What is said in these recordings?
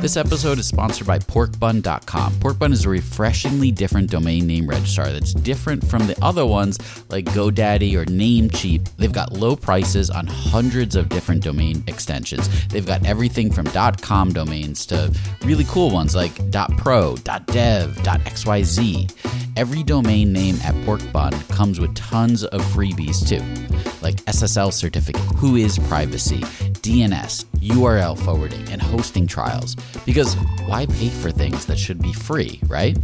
This episode is sponsored by porkbun.com. Porkbun is a refreshingly different domain name registrar that's different from the other ones like GoDaddy or Namecheap. They've got low prices on hundreds of different domain extensions. They've got everything from .com domains to really cool ones like .pro, .dev, .xyz. Every domain name at Porkbun comes with tons of freebies too, like SSL certificate, WHOIS privacy, DNS, URL forwarding, and hosting trials. Because why pay for things that should be free, right?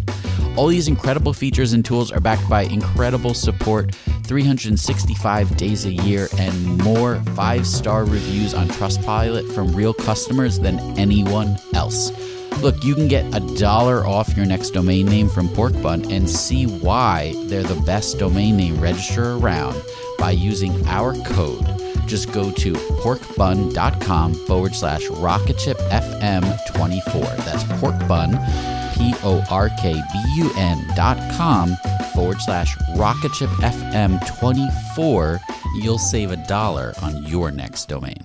All these incredible features and tools are backed by incredible support, 365 days a year, and more five star reviews on Trustpilot from real customers than anyone else. Look, you can get a dollar off your next domain name from Porkbun and see why they're the best domain name registrar around by using our code. Just go to porkbun.com forward slash rocketshipfm24. That's porkbun, P O R K B U N dot com forward slash rocketshipfm24. You'll save a dollar on your next domain.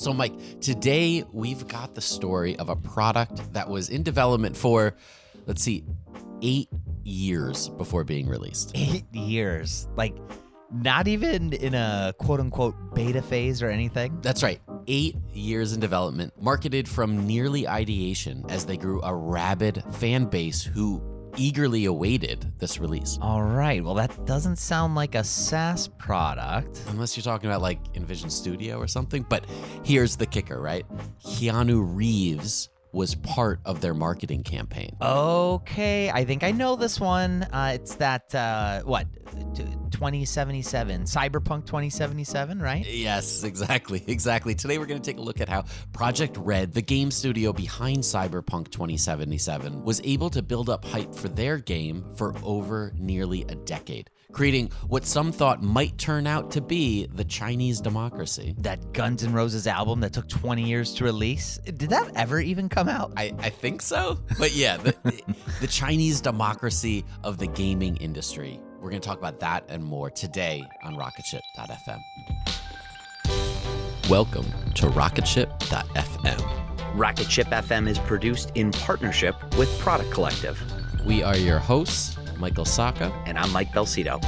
So, Mike, today we've got the story of a product that was in development for, let's see, eight years before being released. Eight years. Like, not even in a quote unquote beta phase or anything. That's right. Eight years in development, marketed from nearly ideation as they grew a rabid fan base who eagerly awaited this release. All right. Well, that doesn't sound like a SaaS product. Unless you're talking about like InVision Studio or something. But here's the kicker, right? Keanu Reeves was part of their marketing campaign. Okay, I think I know this one. Uh, it's that uh, what, 2077, Cyberpunk 2077, right? Yes, exactly, exactly. Today we're going to take a look at how Project Red, the game studio behind Cyberpunk 2077, was able to build up hype for their game for over nearly a decade creating what some thought might turn out to be the Chinese democracy. That Guns N' Roses album that took 20 years to release, did that ever even come out? I, I think so. But yeah, the, the Chinese democracy of the gaming industry. We're going to talk about that and more today on rocketship.fm. Welcome to rocketship.fm. Rocketship FM is produced in partnership with Product Collective. We are your hosts, Michael Sacca. And I'm Mike Belsito.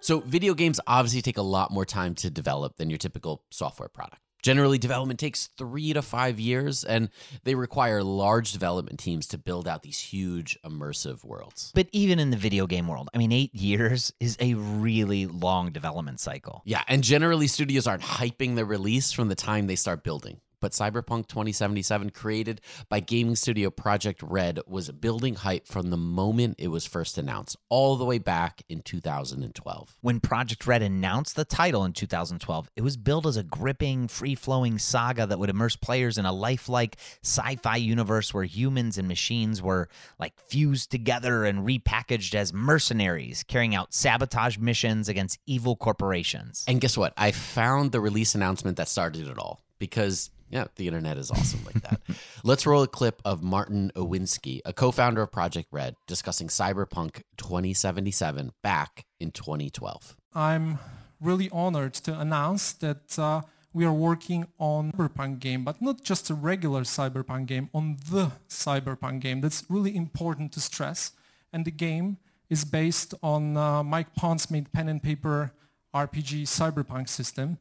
So, video games obviously take a lot more time to develop than your typical software product. Generally, development takes three to five years, and they require large development teams to build out these huge immersive worlds. But even in the video game world, I mean, eight years is a really long development cycle. Yeah, and generally, studios aren't hyping the release from the time they start building. But Cyberpunk 2077, created by gaming studio Project Red, was building hype from the moment it was first announced, all the way back in 2012. When Project Red announced the title in 2012, it was billed as a gripping, free flowing saga that would immerse players in a lifelike sci fi universe where humans and machines were like fused together and repackaged as mercenaries, carrying out sabotage missions against evil corporations. And guess what? I found the release announcement that started it all because yeah, the internet is awesome like that. Let's roll a clip of Martin Iwinski, a co-founder of Project Red, discussing Cyberpunk 2077 back in 2012. I'm really honored to announce that uh, we are working on a cyberpunk game, but not just a regular cyberpunk game, on the cyberpunk game. That's really important to stress. And the game is based on uh, Mike Pondsmith pen and paper RPG cyberpunk system.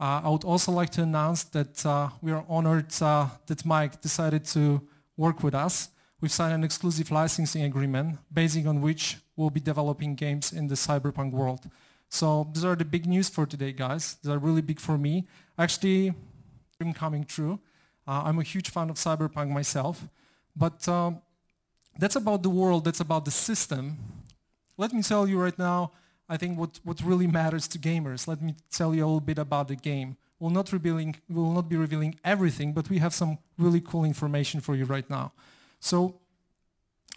Uh, I would also like to announce that uh, we are honored uh, that Mike decided to work with us. We've signed an exclusive licensing agreement, basing on which we'll be developing games in the cyberpunk world. So these are the big news for today, guys. These are really big for me. Actually, dream coming true. Uh, I'm a huge fan of cyberpunk myself, but uh, that's about the world. That's about the system. Let me tell you right now I think what, what really matters to gamers. Let me tell you a little bit about the game. We'll not, revealing, we will not be revealing everything, but we have some really cool information for you right now. So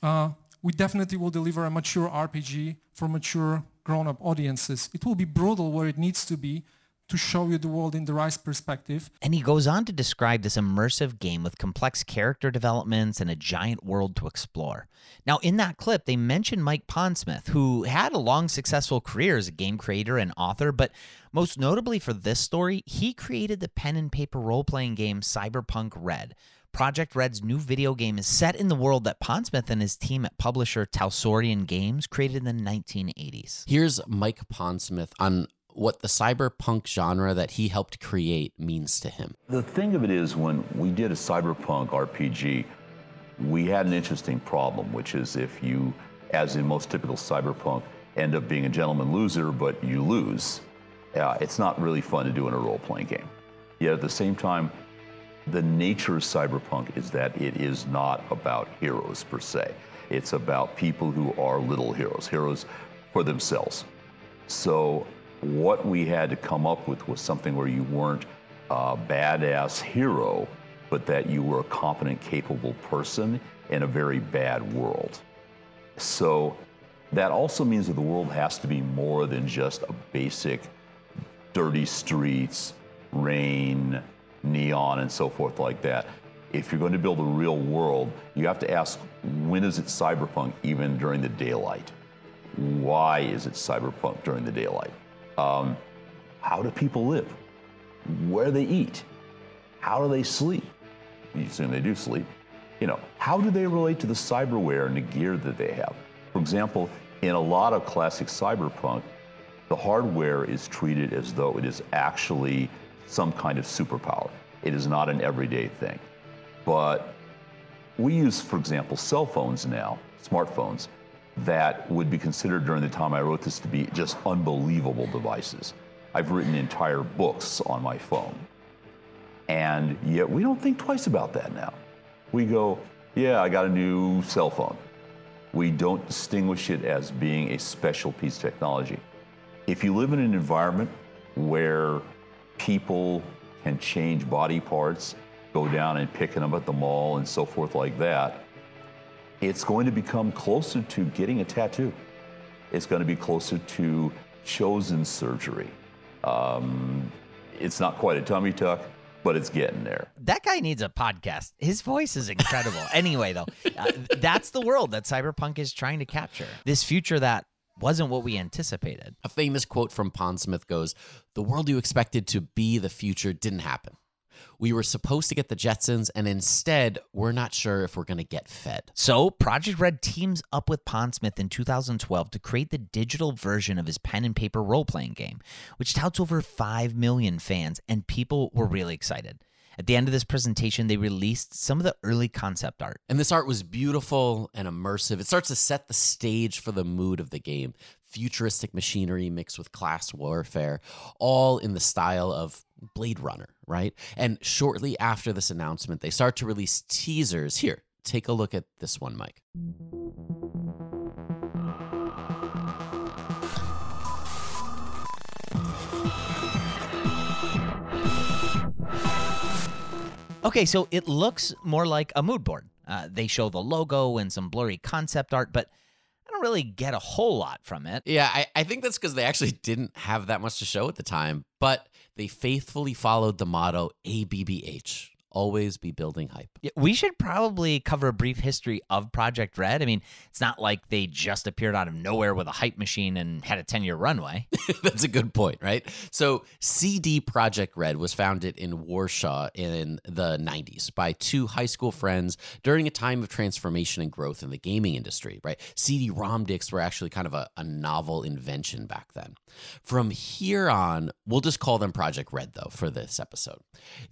uh, we definitely will deliver a mature RPG for mature grown-up audiences. It will be brutal where it needs to be, to show you the world in the right perspective. And he goes on to describe this immersive game with complex character developments and a giant world to explore. Now, in that clip, they mentioned Mike Pondsmith, who had a long, successful career as a game creator and author, but most notably for this story, he created the pen and paper role playing game Cyberpunk Red. Project Red's new video game is set in the world that Pondsmith and his team at publisher Talsorian Games created in the 1980s. Here's Mike Pondsmith on what the cyberpunk genre that he helped create means to him. The thing of it is, when we did a cyberpunk RPG, we had an interesting problem, which is if you, as in most typical cyberpunk, end up being a gentleman loser, but you lose, uh, it's not really fun to do in a role playing game. Yet at the same time, the nature of cyberpunk is that it is not about heroes per se. It's about people who are little heroes, heroes for themselves. So what we had to come up with was something where you weren't a badass hero, but that you were a competent, capable person in a very bad world. So that also means that the world has to be more than just a basic dirty streets, rain, neon, and so forth like that. If you're going to build a real world, you have to ask when is it cyberpunk even during the daylight? Why is it cyberpunk during the daylight? Um, how do people live? Where they eat? How do they sleep? You assume they do sleep. You know, how do they relate to the cyberware and the gear that they have? For example, in a lot of classic cyberpunk, the hardware is treated as though it is actually some kind of superpower. It is not an everyday thing. But we use, for example, cell phones now, smartphones, that would be considered during the time I wrote this to be just unbelievable devices. I've written entire books on my phone. And yet we don't think twice about that now. We go, yeah, I got a new cell phone. We don't distinguish it as being a special piece of technology. If you live in an environment where people can change body parts, go down and pick them up at the mall and so forth like that, it's going to become closer to getting a tattoo. It's going to be closer to chosen surgery. Um, it's not quite a tummy tuck, but it's getting there. That guy needs a podcast. His voice is incredible. anyway, though, uh, that's the world that Cyberpunk is trying to capture. This future that wasn't what we anticipated. A famous quote from Pondsmith goes The world you expected to be the future didn't happen. We were supposed to get the Jetsons, and instead, we're not sure if we're going to get fed. So, Project Red teams up with Pondsmith in 2012 to create the digital version of his pen and paper role playing game, which touts over 5 million fans, and people were really excited. At the end of this presentation, they released some of the early concept art. And this art was beautiful and immersive. It starts to set the stage for the mood of the game. futuristic machinery mixed with class warfare, all in the style of Blade Runner, right? And shortly after this announcement, they start to release teasers. Here, take a look at this one, Mike. Okay, so it looks more like a mood board. Uh, they show the logo and some blurry concept art, but I don't really get a whole lot from it. Yeah, I, I think that's because they actually didn't have that much to show at the time, but they faithfully followed the motto ABBH always be building hype. Yeah, we should probably cover a brief history of Project Red. I mean, it's not like they just appeared out of nowhere with a hype machine and had a 10 year runway. That's a good point, right? So, CD Projekt Red was founded in Warsaw in the 90s by two high school friends during a time of transformation and growth in the gaming industry, right? CD ROM discs were actually kind of a, a novel invention back then. From here on, we'll just call them Project Red, though, for this episode.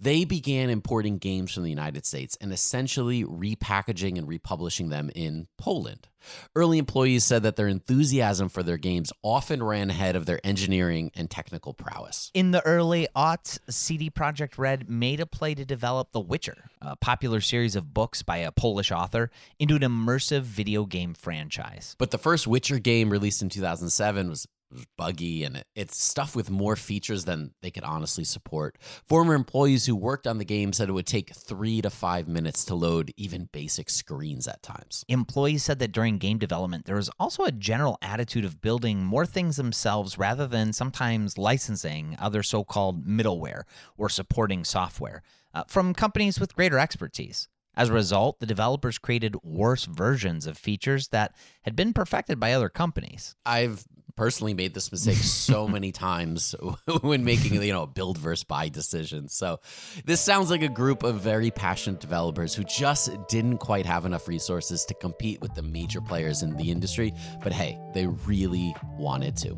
They began importing games from the United States and essentially repackaging and republishing them in Poland. Early employees said that their enthusiasm for their games often ran ahead of their engineering and technical prowess. In the early aughts, CD Projekt Red made a play to develop The Witcher, a popular series of books by a Polish author, into an immersive video game franchise. But the first Witcher game released in 2007 was buggy and it's stuff with more features than they could honestly support. Former employees who worked on the game said it would take three to five minutes to load even basic screens at times. Employees said that during game development, there was also a general attitude of building more things themselves rather than sometimes licensing other so called middleware or supporting software uh, from companies with greater expertise. As a result, the developers created worse versions of features that had been perfected by other companies. I've personally made this mistake so many times when making you know build versus buy decisions. So this sounds like a group of very passionate developers who just didn't quite have enough resources to compete with the major players in the industry, but hey, they really wanted to.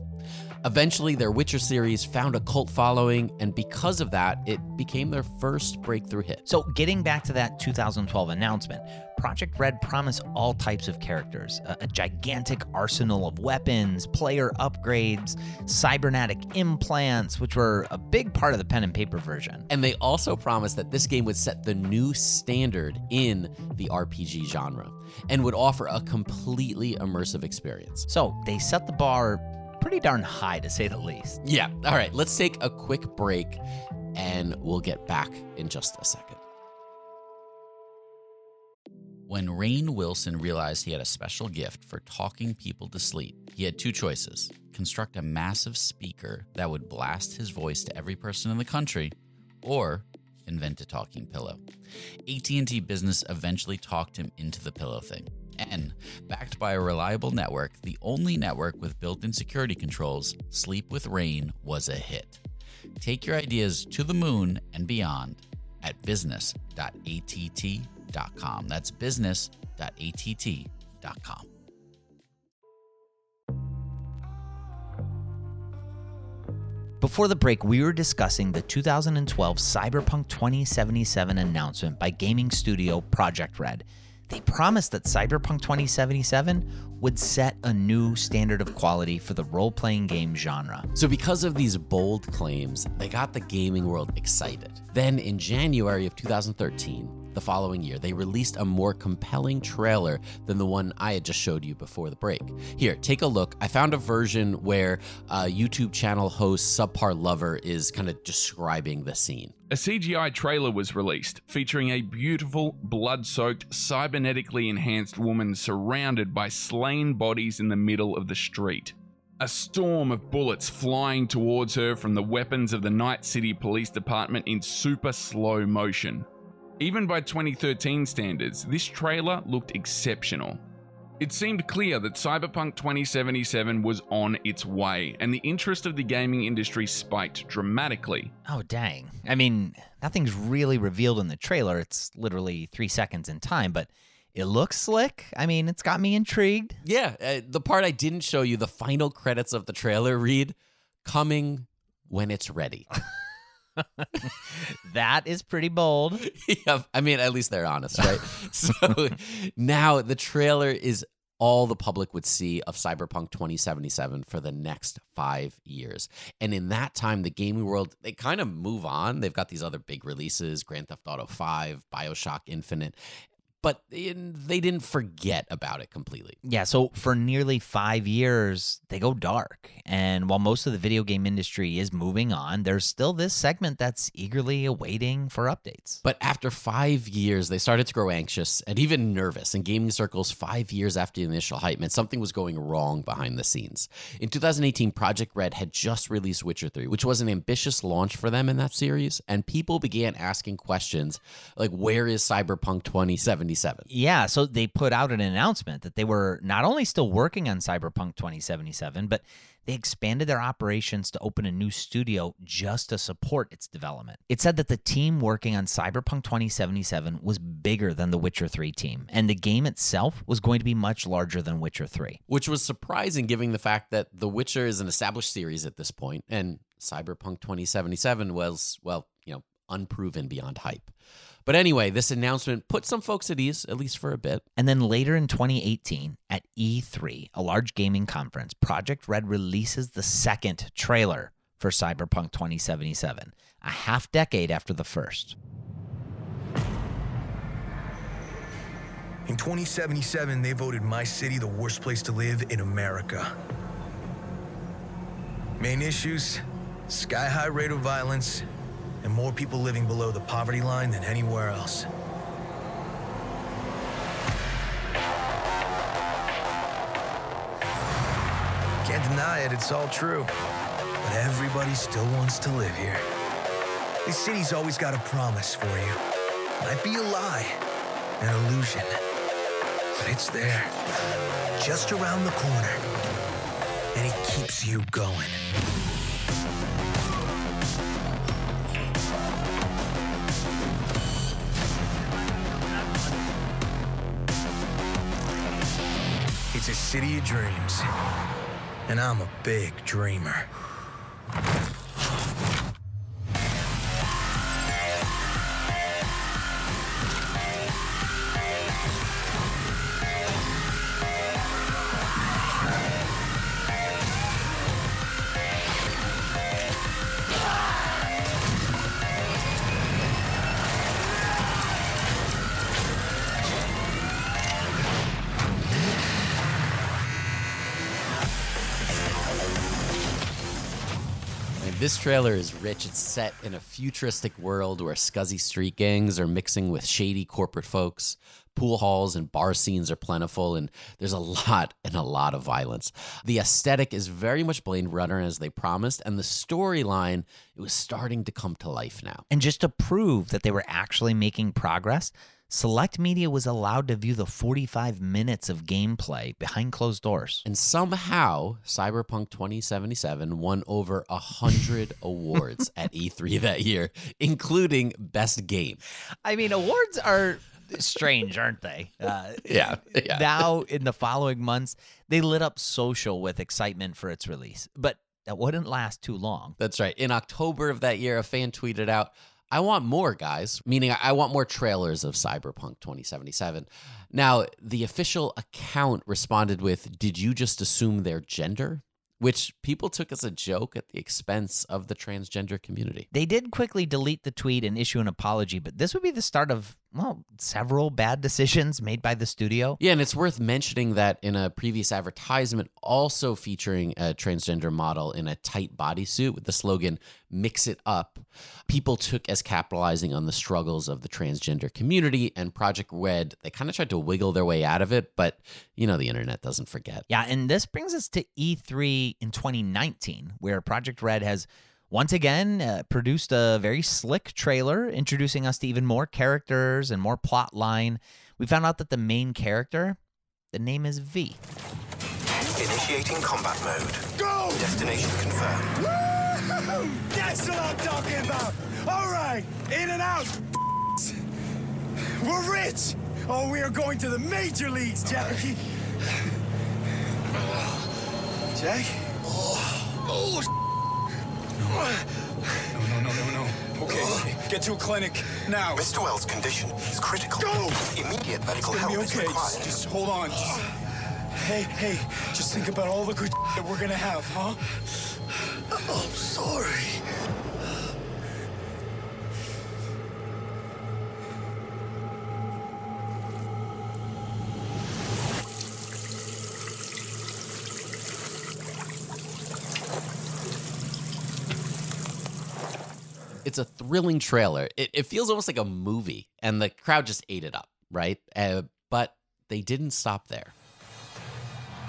Eventually, their Witcher series found a cult following, and because of that, it became their first breakthrough hit. So, getting back to that 2012 announcement, Project Red promised all types of characters a, a gigantic arsenal of weapons, player upgrades, cybernetic implants, which were a big part of the pen and paper version. And they also promised that this game would set the new standard in the RPG genre and would offer a completely immersive experience. So, they set the bar pretty darn high to say the least. Yeah. All right, let's take a quick break and we'll get back in just a second. When Rainn Wilson realized he had a special gift for talking people to sleep, he had two choices construct a massive speaker that would blast his voice to every person in the country, or invent a talking pillow. AT&T Business eventually talked him into the pillow thing. And backed by a reliable network, the only network with built in security controls, Sleep with Rain was a hit. Take your ideas to the moon and beyond at business.att.com. That's business.att.com. Before the break, we were discussing the 2012 Cyberpunk 2077 announcement by gaming studio Project Red. They promised that Cyberpunk 2077 would set a new standard of quality for the role playing game genre. So, because of these bold claims, they got the gaming world excited. Then, in January of 2013, the following year, they released a more compelling trailer than the one I had just showed you before the break. Here, take a look. I found a version where uh, YouTube channel host Subpar Lover is kind of describing the scene. A CGI trailer was released featuring a beautiful, blood soaked, cybernetically enhanced woman surrounded by slain bodies in the middle of the street. A storm of bullets flying towards her from the weapons of the Night City Police Department in super slow motion. Even by 2013 standards, this trailer looked exceptional. It seemed clear that Cyberpunk 2077 was on its way, and the interest of the gaming industry spiked dramatically. Oh, dang. I mean, nothing's really revealed in the trailer. It's literally three seconds in time, but it looks slick. I mean, it's got me intrigued. Yeah, uh, the part I didn't show you, the final credits of the trailer read coming when it's ready. that is pretty bold. yeah, I mean, at least they're honest, right? so now the trailer is all the public would see of Cyberpunk 2077 for the next five years. And in that time, the gaming world, they kind of move on. They've got these other big releases Grand Theft Auto 5, Bioshock Infinite but they didn't forget about it completely. Yeah, so for nearly five years, they go dark. And while most of the video game industry is moving on, there's still this segment that's eagerly awaiting for updates. But after five years, they started to grow anxious and even nervous in gaming circles. Five years after the initial hype meant something was going wrong behind the scenes. In 2018, Project Red had just released Witcher 3, which was an ambitious launch for them in that series. And people began asking questions like, where is Cyberpunk 2077? 2077. Yeah, so they put out an announcement that they were not only still working on Cyberpunk 2077, but they expanded their operations to open a new studio just to support its development. It said that the team working on Cyberpunk 2077 was bigger than the Witcher 3 team, and the game itself was going to be much larger than Witcher 3. Which was surprising given the fact that The Witcher is an established series at this point, and Cyberpunk 2077 was, well, you know, unproven beyond hype. But anyway, this announcement put some folks at ease, at least for a bit. And then later in 2018, at E3, a large gaming conference, Project Red releases the second trailer for Cyberpunk 2077, a half decade after the first. In 2077, they voted my city the worst place to live in America. Main issues sky high rate of violence, and more people living below the poverty line than anywhere else. Can't deny it, it's all true. But everybody still wants to live here. This city's always got a promise for you. Might be a lie, an illusion, but it's there, just around the corner, and it keeps you going. City of dreams. And I'm a big dreamer. This trailer is rich. It's set in a futuristic world where scuzzy street gangs are mixing with shady corporate folks. Pool halls and bar scenes are plentiful, and there's a lot and a lot of violence. The aesthetic is very much Blade Runner as they promised, and the storyline it was starting to come to life now. And just to prove that they were actually making progress, Select Media was allowed to view the 45 minutes of gameplay behind closed doors. And somehow, Cyberpunk 2077 won over 100 awards at E3 that year, including Best Game. I mean, awards are strange, aren't they? Uh, yeah, yeah. Now, in the following months, they lit up social with excitement for its release. But that wouldn't last too long. That's right. In October of that year, a fan tweeted out, I want more, guys, meaning I want more trailers of Cyberpunk 2077. Now, the official account responded with, Did you just assume their gender? Which people took as a joke at the expense of the transgender community. They did quickly delete the tweet and issue an apology, but this would be the start of well, several bad decisions made by the studio. Yeah, and it's worth mentioning that in a previous advertisement, also featuring a transgender model in a tight bodysuit with the slogan, Mix It Up, people took as capitalizing on the struggles of the transgender community and Project Red. They kind of tried to wiggle their way out of it, but you know, the internet doesn't forget. Yeah, and this brings us to E3 in 2019, where Project Red has once again uh, produced a very slick trailer introducing us to even more characters and more plot line. We found out that the main character, the name is V. Initiating combat mode. Go! Destination confirmed. Woo! That's what I'm talking about! All right, in and out! We're rich! Oh, we are going to the major leagues, Jackie! Jack? Oh, oh no, no, no, no, no. Okay, oh. get to a clinic now. Mr. Welles' condition is critical. Go! Immediate medical help gonna is required. Just, just hold on. Just... Hey, hey, just think about all the good that we're gonna have, huh? I'm sorry. It's a thrilling trailer. It, it feels almost like a movie, and the crowd just ate it up, right? Uh, but they didn't stop there.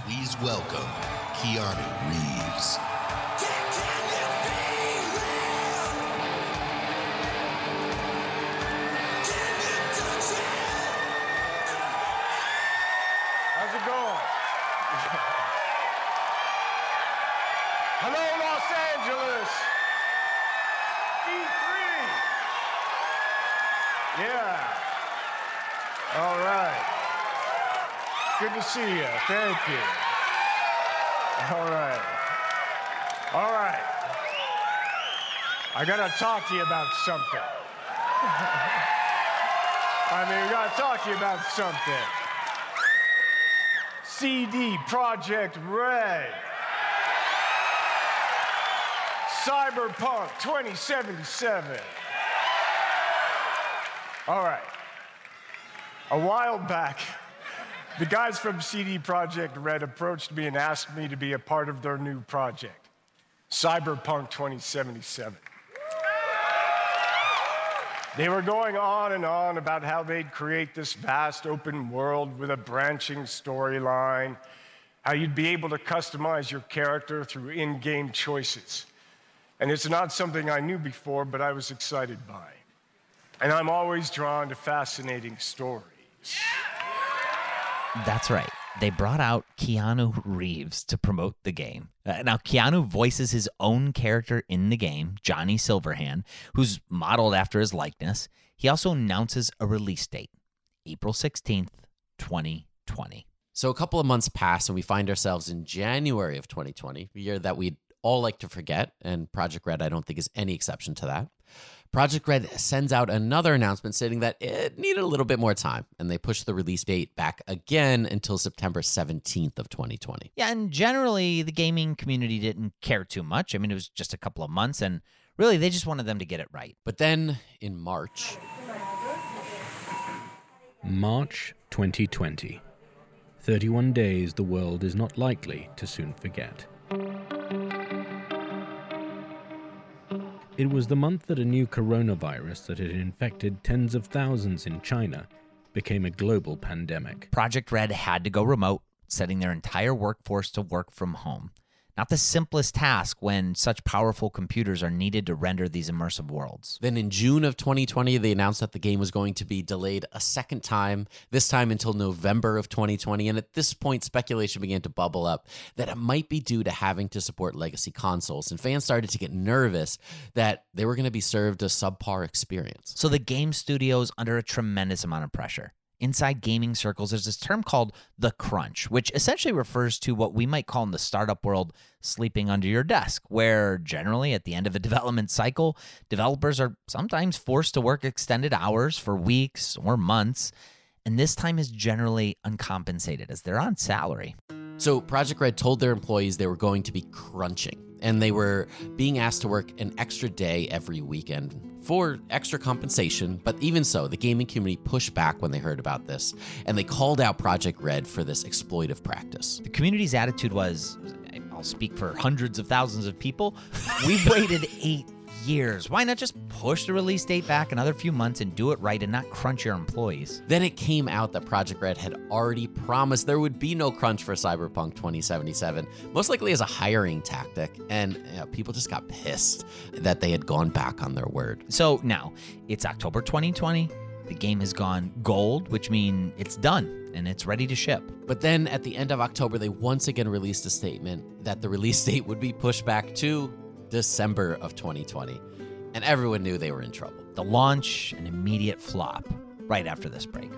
Please welcome Keanu Reeves. All right. Good to see you. Thank you. All right. All right. I got to talk to you about something. I mean, we got to talk to you about something. CD Projekt Red. Cyberpunk 2077. All right. A while back, the guys from CD Projekt Red approached me and asked me to be a part of their new project, Cyberpunk 2077. They were going on and on about how they'd create this vast open world with a branching storyline, how you'd be able to customize your character through in game choices. And it's not something I knew before, but I was excited by. And I'm always drawn to fascinating stories. That's right. They brought out Keanu Reeves to promote the game. Uh, now, Keanu voices his own character in the game, Johnny Silverhand, who's modeled after his likeness. He also announces a release date, April 16th, 2020. So a couple of months pass and we find ourselves in January of 2020, a year that we'd all like to forget, and Project Red, I don't think, is any exception to that. Project Red sends out another announcement stating that it needed a little bit more time, and they pushed the release date back again until September 17th of 2020. Yeah, and generally the gaming community didn't care too much. I mean, it was just a couple of months, and really they just wanted them to get it right. But then in March, March 2020. 31 days the world is not likely to soon forget. It was the month that a new coronavirus that had infected tens of thousands in China became a global pandemic. Project Red had to go remote, setting their entire workforce to work from home. Not the simplest task when such powerful computers are needed to render these immersive worlds. Then in June of 2020, they announced that the game was going to be delayed a second time, this time until November of 2020. And at this point, speculation began to bubble up that it might be due to having to support legacy consoles. And fans started to get nervous that they were going to be served a subpar experience. So the game studio is under a tremendous amount of pressure. Inside gaming circles, there's this term called the crunch, which essentially refers to what we might call in the startup world sleeping under your desk, where generally at the end of a development cycle, developers are sometimes forced to work extended hours for weeks or months. And this time is generally uncompensated as they're on salary. So Project Red told their employees they were going to be crunching and they were being asked to work an extra day every weekend for extra compensation. But even so, the gaming community pushed back when they heard about this and they called out Project Red for this exploitive practice. The community's attitude was I'll speak for hundreds of thousands of people. We've waited eight years. Why not just push the release date back another few months and do it right and not crunch your employees? Then it came out that Project Red had already promised there would be no crunch for Cyberpunk 2077, most likely as a hiring tactic. And you know, people just got pissed that they had gone back on their word. So now it's October 2020. The game has gone gold, which means it's done and it's ready to ship. But then at the end of October, they once again released a statement that the release date would be pushed back to December of 2020. And everyone knew they were in trouble. The launch, an immediate flop right after this break.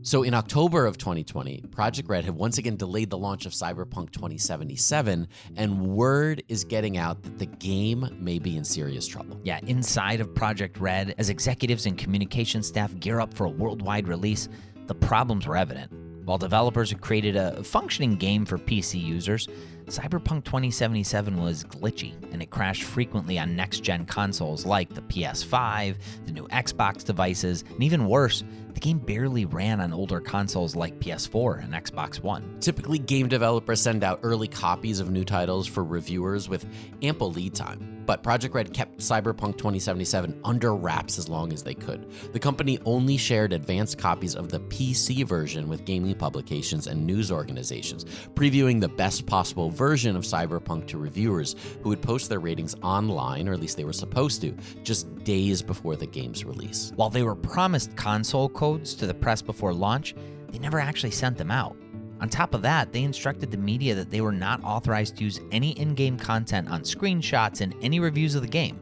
So in October of 2020, Project Red had once again delayed the launch of Cyberpunk 2077, and word is getting out that the game may be in serious trouble. Yeah, inside of Project Red, as executives and communication staff gear up for a worldwide release, the problems were evident. While developers had created a functioning game for PC users, Cyberpunk 2077 was glitchy and it crashed frequently on next gen consoles like the PS5, the new Xbox devices, and even worse, the game barely ran on older consoles like PS4 and Xbox One. Typically, game developers send out early copies of new titles for reviewers with ample lead time. But Project Red kept Cyberpunk 2077 under wraps as long as they could. The company only shared advanced copies of the PC version with gaming publications and news organizations, previewing the best possible version of Cyberpunk to reviewers who would post their ratings online, or at least they were supposed to, just days before the game's release. While they were promised console codes to the press before launch, they never actually sent them out. On top of that, they instructed the media that they were not authorized to use any in game content on screenshots in any reviews of the game.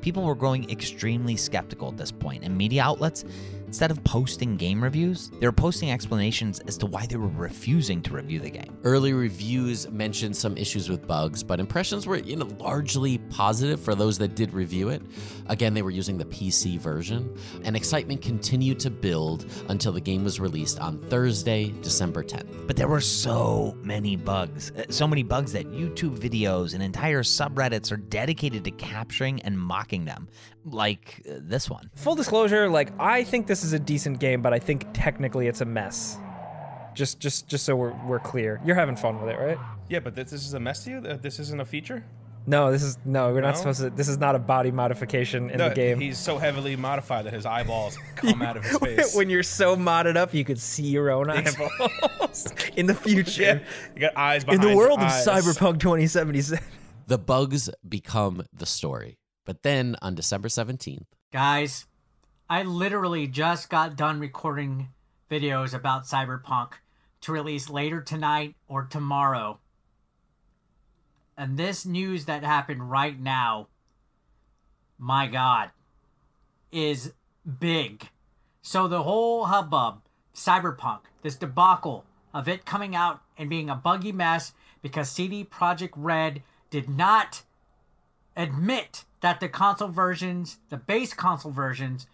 People were growing extremely skeptical at this point, and media outlets Instead of posting game reviews, they were posting explanations as to why they were refusing to review the game. Early reviews mentioned some issues with bugs, but impressions were you know, largely positive for those that did review it. Again, they were using the PC version, and excitement continued to build until the game was released on Thursday, December 10th. But there were so many bugs, uh, so many bugs that YouTube videos and entire subreddits are dedicated to capturing and mocking them, like uh, this one. Full disclosure, like I think this is a decent game, but I think technically it's a mess. Just just just so we're we're clear. You're having fun with it, right? Yeah, but this, this is a mess to you? Uh, This isn't a feature? No, this is no, we're not No? supposed to this is not a body modification in no, the game. he's so heavily modified that his eyeballs come out of his face. when you're so modded up, you could see your own eyeballs in the future. Yeah, you got eyes in the world of eyes. Cyberpunk 2077. The bugs become the story. But then on December 17th, Guys, I literally just got done recording videos about Cyberpunk to release later tonight or tomorrow. And this news that happened right now, my God, is big. So the whole hubbub, Cyberpunk, this debacle of it coming out and being a buggy mess because CD Projekt Red did not admit that the console versions, the base console versions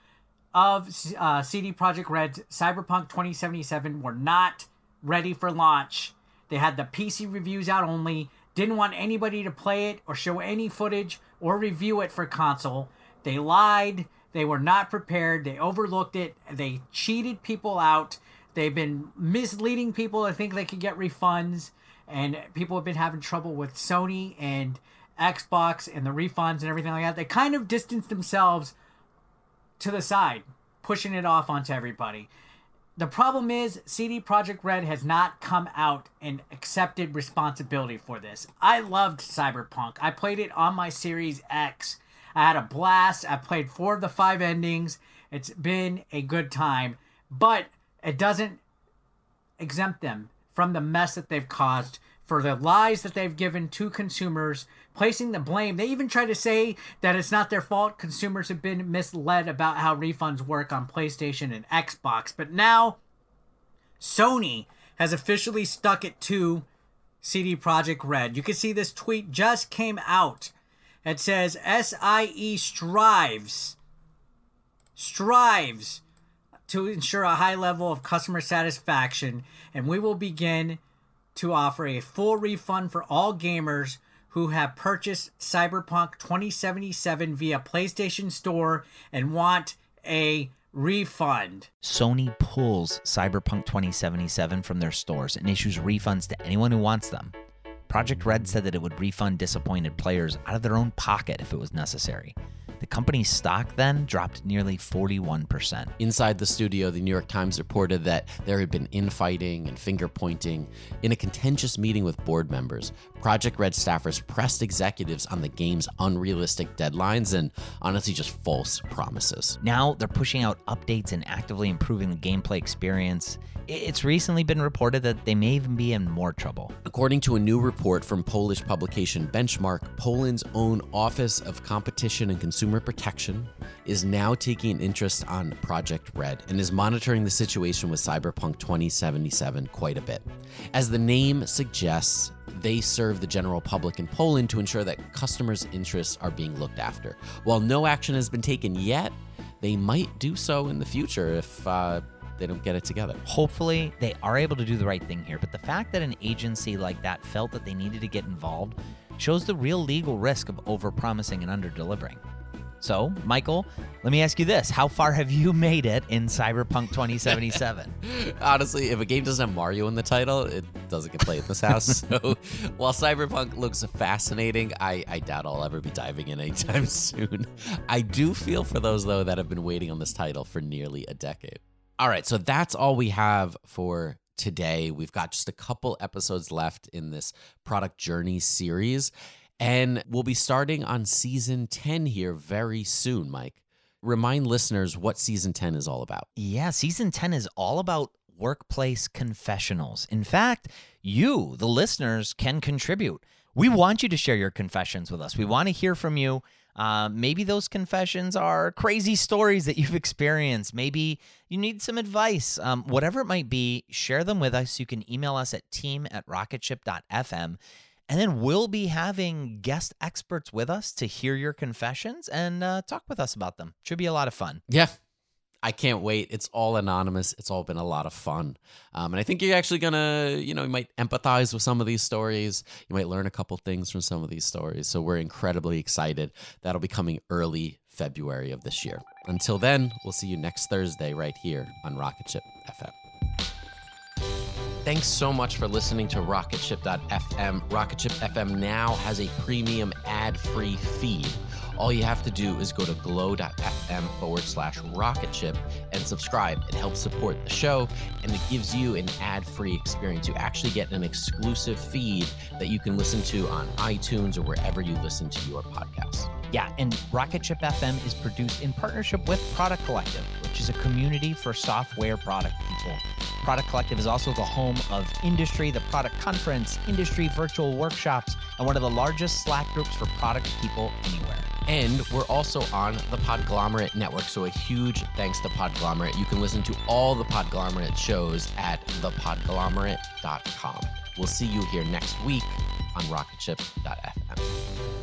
of uh, CD Projekt Red's Cyberpunk 2077 were not ready for launch. They had the PC reviews out only, didn't want anybody to play it or show any footage or review it for console. They lied. They were not prepared. They overlooked it. They cheated people out. They've been misleading people to think they could get refunds. And people have been having trouble with Sony and Xbox and the refunds and everything like that. They kind of distanced themselves to the side, pushing it off onto everybody. The problem is CD Projekt Red has not come out and accepted responsibility for this. I loved Cyberpunk. I played it on my Series X. I had a blast. I played four of the five endings. It's been a good time, but it doesn't exempt them from the mess that they've caused for the lies that they've given to consumers, placing the blame. They even try to say that it's not their fault. Consumers have been misled about how refunds work on PlayStation and Xbox. But now, Sony has officially stuck it to CD Projekt Red. You can see this tweet just came out. It says SIE strives strives to ensure a high level of customer satisfaction and we will begin to offer a full refund for all gamers who have purchased Cyberpunk 2077 via PlayStation Store and want a refund. Sony pulls Cyberpunk 2077 from their stores and issues refunds to anyone who wants them. Project Red said that it would refund disappointed players out of their own pocket if it was necessary. The company's stock then dropped nearly 41%. Inside the studio, the New York Times reported that there had been infighting and finger pointing. In a contentious meeting with board members, Project Red staffers pressed executives on the game's unrealistic deadlines and honestly just false promises. Now they're pushing out updates and actively improving the gameplay experience. It's recently been reported that they may even be in more trouble. According to a new report from Polish publication Benchmark, Poland's own Office of Competition and Consumer Consumer Protection, is now taking an interest on Project Red and is monitoring the situation with Cyberpunk 2077 quite a bit. As the name suggests, they serve the general public in Poland to ensure that customers' interests are being looked after. While no action has been taken yet, they might do so in the future if uh, they don't get it together. Hopefully, they are able to do the right thing here. But the fact that an agency like that felt that they needed to get involved shows the real legal risk of overpromising and underdelivering. So, Michael, let me ask you this. How far have you made it in Cyberpunk 2077? Honestly, if a game doesn't have Mario in the title, it doesn't get played in this house. so, while Cyberpunk looks fascinating, I, I doubt I'll ever be diving in anytime soon. I do feel for those, though, that have been waiting on this title for nearly a decade. All right, so that's all we have for today. We've got just a couple episodes left in this product journey series, and we'll be starting on season 10 here very soon, Mike. Remind listeners what season 10 is all about. Yeah, season 10 is all about workplace confessionals. In fact, you, the listeners, can contribute. We want you to share your confessions with us. We want to hear from you. Uh, maybe those confessions are crazy stories that you've experienced. Maybe you need some advice. Um, whatever it might be, share them with us. You can email us at team at rocketship.fm. And then we'll be having guest experts with us to hear your confessions and uh, talk with us about them. Should be a lot of fun. Yeah. I can't wait. It's all anonymous. It's all been a lot of fun. Um, and I think you're actually going to, you know, you might empathize with some of these stories. You might learn a couple things from some of these stories. So we're incredibly excited. That'll be coming early February of this year. Until then, we'll see you next Thursday right here on Rocketship FM. Thanks so much for listening to Rocketship.fm. Rocketship FM now has a premium ad free feed. All you have to do is go to glow.fm forward slash rocketship and subscribe. It helps support the show and it gives you an ad free experience. You actually get an exclusive feed that you can listen to on iTunes or wherever you listen to your podcasts. Yeah, and Rocket Ship FM is produced in partnership with Product Collective, which is a community for software product people. Product Collective is also the home of Industry, the product conference, industry virtual workshops, and one of the largest Slack groups for product people anywhere. And we're also on the Podglomerate Network. So a huge thanks to Podglomerate. You can listen to all the Podglomerate shows at thepodglomerate.com. We'll see you here next week on rocketship.fm.